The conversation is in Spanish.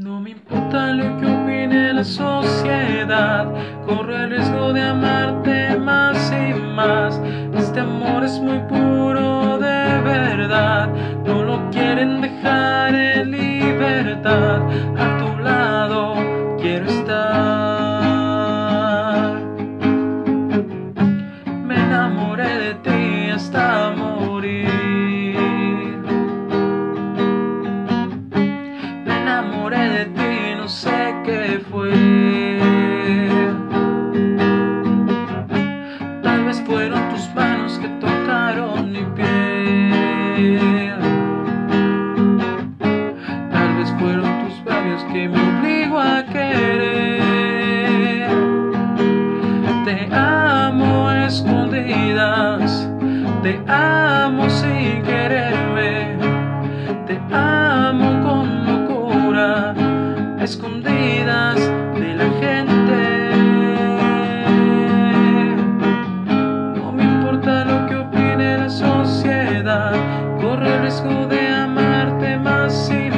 No me importa lo que opine la sociedad, corro el riesgo de amarte más y más. Este amor es muy puro de verdad, no lo quieren dejar en libertad. A tu lado quiero estar. Vez fueron tus manos que tocaron mi piel. Tal vez fueron tus labios que me obligó a querer. Te amo escondidas, te amo sin quererme, te amo con locura, escondidas dejo de amarte más. Y